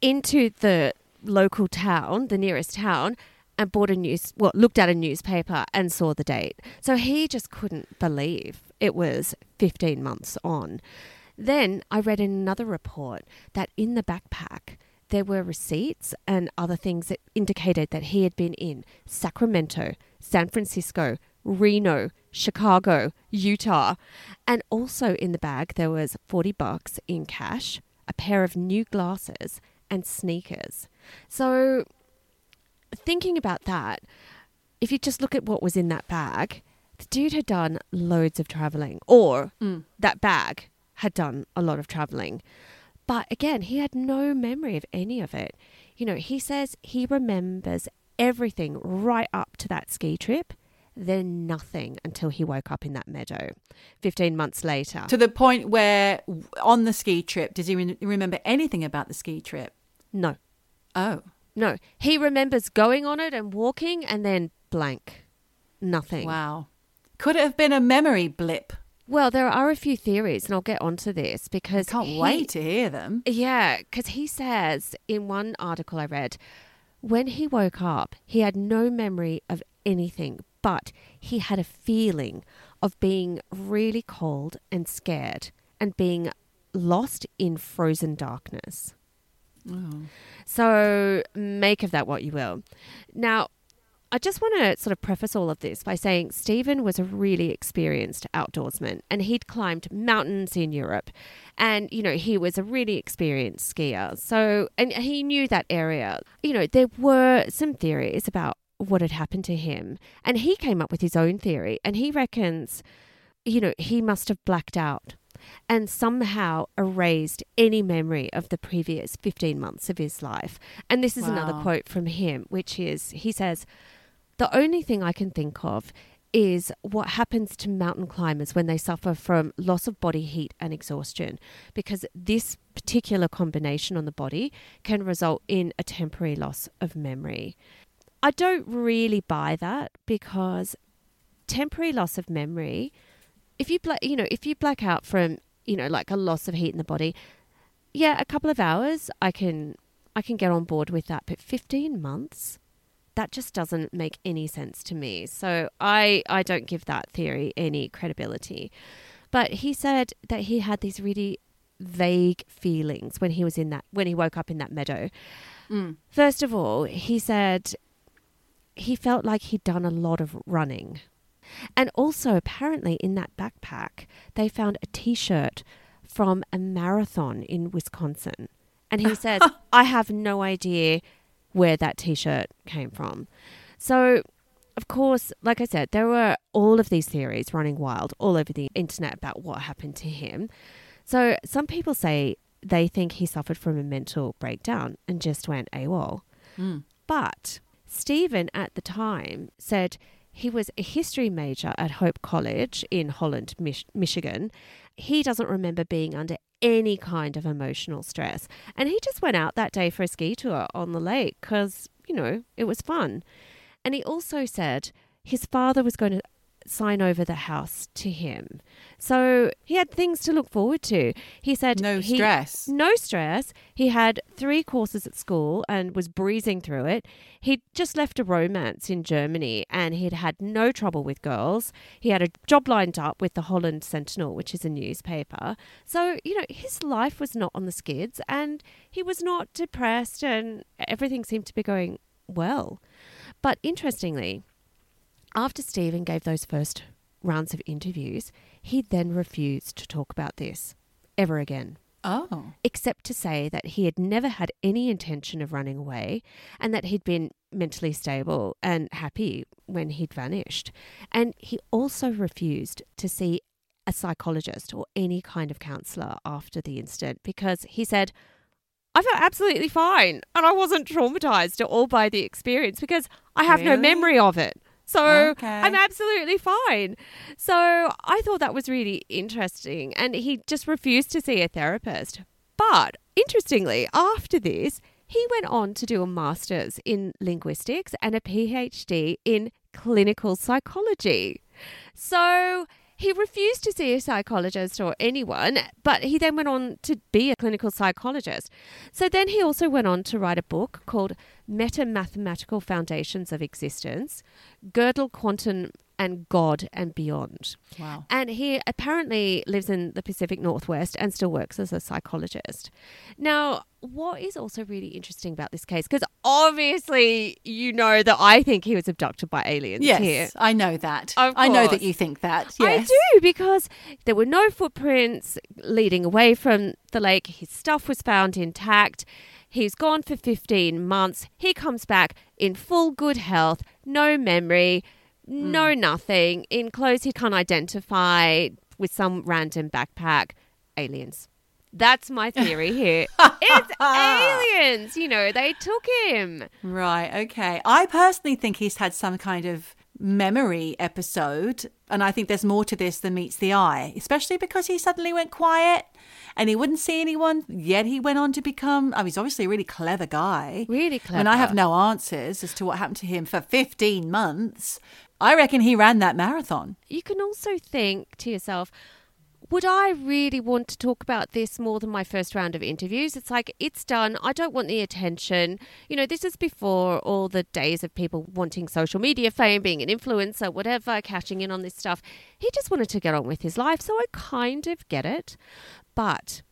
into the local town, the nearest town, and bought a news, well, looked at a newspaper and saw the date. So he just couldn't believe it was 15 months on. Then I read in another report that in the backpack, there were receipts and other things that indicated that he had been in Sacramento, San Francisco, Reno, Chicago, Utah. And also in the bag, there was 40 bucks in cash, a pair of new glasses, and sneakers. So, thinking about that, if you just look at what was in that bag, the dude had done loads of traveling, or Mm. that bag had done a lot of traveling. But again, he had no memory of any of it. You know, he says he remembers everything right up to that ski trip, then nothing until he woke up in that meadow 15 months later. To the point where on the ski trip, does he re- remember anything about the ski trip? no, Oh. No. He remembers going on it and walking and then blank. Nothing. Wow. Could it have been a memory blip? Well, there are a few theories, and I'll get onto this because I Can't he- wait to hear them. Yeah, because he says in one article I read, when he woke up, he had no memory of anything, but he had a feeling of being really cold and scared and being lost in frozen darkness. So make of that what you will. Now, I just want to sort of preface all of this by saying Stephen was a really experienced outdoorsman and he'd climbed mountains in Europe and you know he was a really experienced skier. So and he knew that area. You know, there were some theories about what had happened to him and he came up with his own theory and he reckons you know, he must have blacked out and somehow erased any memory of the previous 15 months of his life. And this is another quote from him, which is he says, The only thing I can think of is what happens to mountain climbers when they suffer from loss of body heat and exhaustion, because this particular combination on the body can result in a temporary loss of memory. I don't really buy that because temporary loss of memory if you black you know if you black out from you know like a loss of heat in the body yeah a couple of hours i can i can get on board with that but 15 months that just doesn't make any sense to me so i i don't give that theory any credibility but he said that he had these really vague feelings when he was in that when he woke up in that meadow Mm. First of all, he said he felt like he'd done a lot of running. And also, apparently, in that backpack, they found a t shirt from a marathon in Wisconsin. And he says, (laughs) I have no idea where that t shirt came from. So, of course, like I said, there were all of these theories running wild all over the internet about what happened to him. So, some people say they think he suffered from a mental breakdown and just went AWOL. Mm. But Stephen at the time said he was a history major at Hope College in Holland, Mich- Michigan. He doesn't remember being under any kind of emotional stress. And he just went out that day for a ski tour on the lake because, you know, it was fun. And he also said his father was going to sign over the house to him. So he had things to look forward to. He said No he- stress. no stress. He had three courses at school and was breezing through it. He'd just left a romance in Germany and he'd had no trouble with girls. He had a job lined up with the Holland Sentinel, which is a newspaper. So, you know, his life was not on the skids and he was not depressed and everything seemed to be going well. But interestingly, after Stephen gave those first rounds of interviews, he then refused to talk about this ever again. Oh. except to say that he had never had any intention of running away and that he'd been mentally stable and happy when he'd vanished. And he also refused to see a psychologist or any kind of counselor after the incident because he said, I felt absolutely fine and I wasn't traumatized at all by the experience because I have no memory of it. So Okay. I'm absolutely fine. So I thought that was really interesting. And he just refused to see a therapist. But interestingly, after this, he went on to do a master's in linguistics and a PhD in clinical psychology. So he refused to see a psychologist or anyone, but he then went on to be a clinical psychologist. So then he also went on to write a book called Meta Mathematical Foundations of Existence, Gödel, Quantum, and God and Beyond. Wow. And he apparently lives in the Pacific Northwest and still works as a psychologist. Now, what is also really interesting about this case, because obviously you know that I think he was abducted by aliens Yes, here. I know that. I know that you think that. I do because there were no footprints leading away from the lake. His stuff was found intact. He's gone for 15 months. He comes back in full good health, no memory, Mm. no nothing. In clothes he can't identify with some random backpack. Aliens. That's my (laughs) theory here. it's aliens. You know, they took him. Right, okay. I personally think he's had some kind of memory episode, and I think there's more to this than meets the eye, especially because he suddenly went quiet and he wouldn't see anyone, yet he went on to become, oh, he's obviously a really clever guy. Really clever. And I have no answers as to what happened to him for 15 months. I reckon he ran that marathon. you can also think to yourself, would I really want to talk about this more than my first round of interviews? It's like, it's done. I don't want the attention. You know, this is before all the days of people wanting social media fame, being an influencer, whatever, cashing in on this stuff. He just wanted to get on with his life. So I kind of get it. But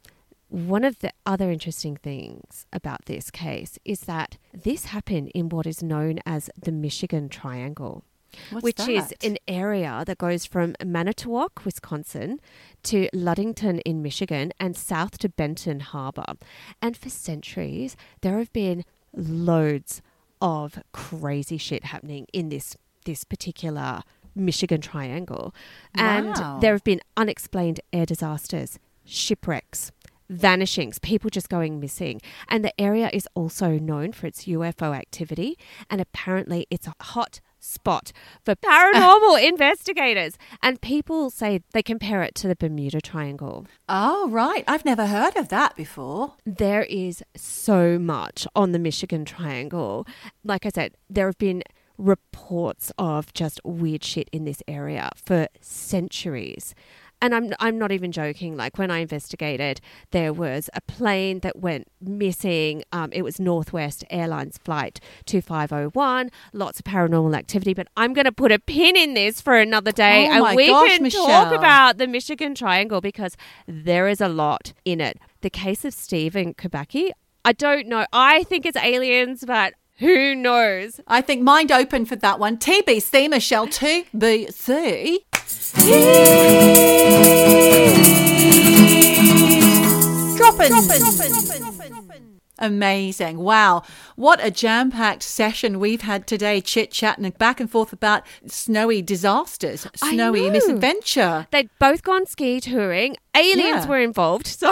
one of the other interesting things about this case is that this happened in what is known as the Michigan Triangle What's which is an area that goes from Manitowoc, Wisconsin, to Ludington in Michigan, and south to Benton Harbor. And for centuries, there have been loads of crazy shit happening in this this particular Michigan Triangle, Wow. and there have been unexplained air disasters, shipwrecks. Vanishings, people just going missing. And the area is also known for its UFO activity, and apparently it's a hot spot for (laughs) paranormal (laughs) investigators. And people say they compare it to the Bermuda Triangle. Oh, right. I've never heard of that before. There is so much on the Michigan Triangle. Like I said, there have been reports of just weird shit in this area for centuries. And I'm I'm not even joking. Like when I investigated, there was a plane that went missing. Um, it was Northwest Airlines flight 2501. Lots of paranormal activity. But I'm going to put a pin in this for another day, Oh and we gosh, can Michelle. talk about the Michigan Triangle because there is a lot in it. The case of Stephen Kubacki, I don't know. I think it's aliens, but who knows? I think mind open for that one. TBC, Michelle, 2BC. Dropping. Amazing. Wow. What a jam packed session we've had today, chit chatting back and forth about snowy disasters, snowy misadventure. They'd both gone ski touring. Aliens Yeah. were involved. So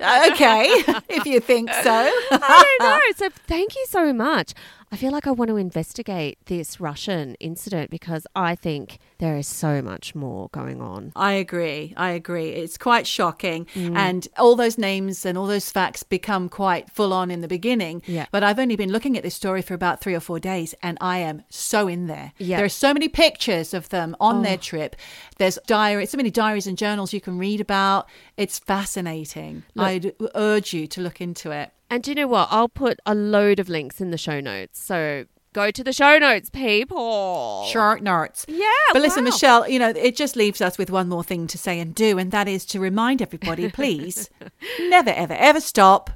uh, Okay, (laughs) if you think so. I don't know. So thank you so much. I feel like I want to investigate this Russian incident because I think there is so much more going on. I agree. I agree. It's quite shocking. Mm. And all those names and all those facts become quite full on in the beginning. Yeah. But I've only been looking at this story for about three or four days and I am so in there. Yeah. Oh. There are so many pictures of them on their trip. There's diary, so many diaries and journals you can read about. It's fascinating. I'd urge you to look into it. And do you know what? I'll put a load of links in the show notes. So go to the show notes, people. Shark notes. Yeah. But listen, wow. Michelle, you know, it just leaves us with one more thing to say and do, and that is to remind everybody, (laughs) please, never, ever, ever stop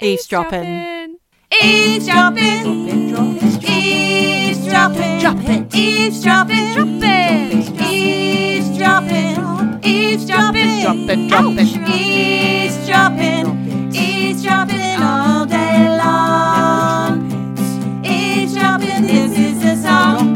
eavesdropping. Eavesdropping. Eavesdropping, eavesdropping, eavesdropping, eavesdropping, eavesdropping, Dropping, dropping eavesdropping all day long. Eavesdropping, this is a song.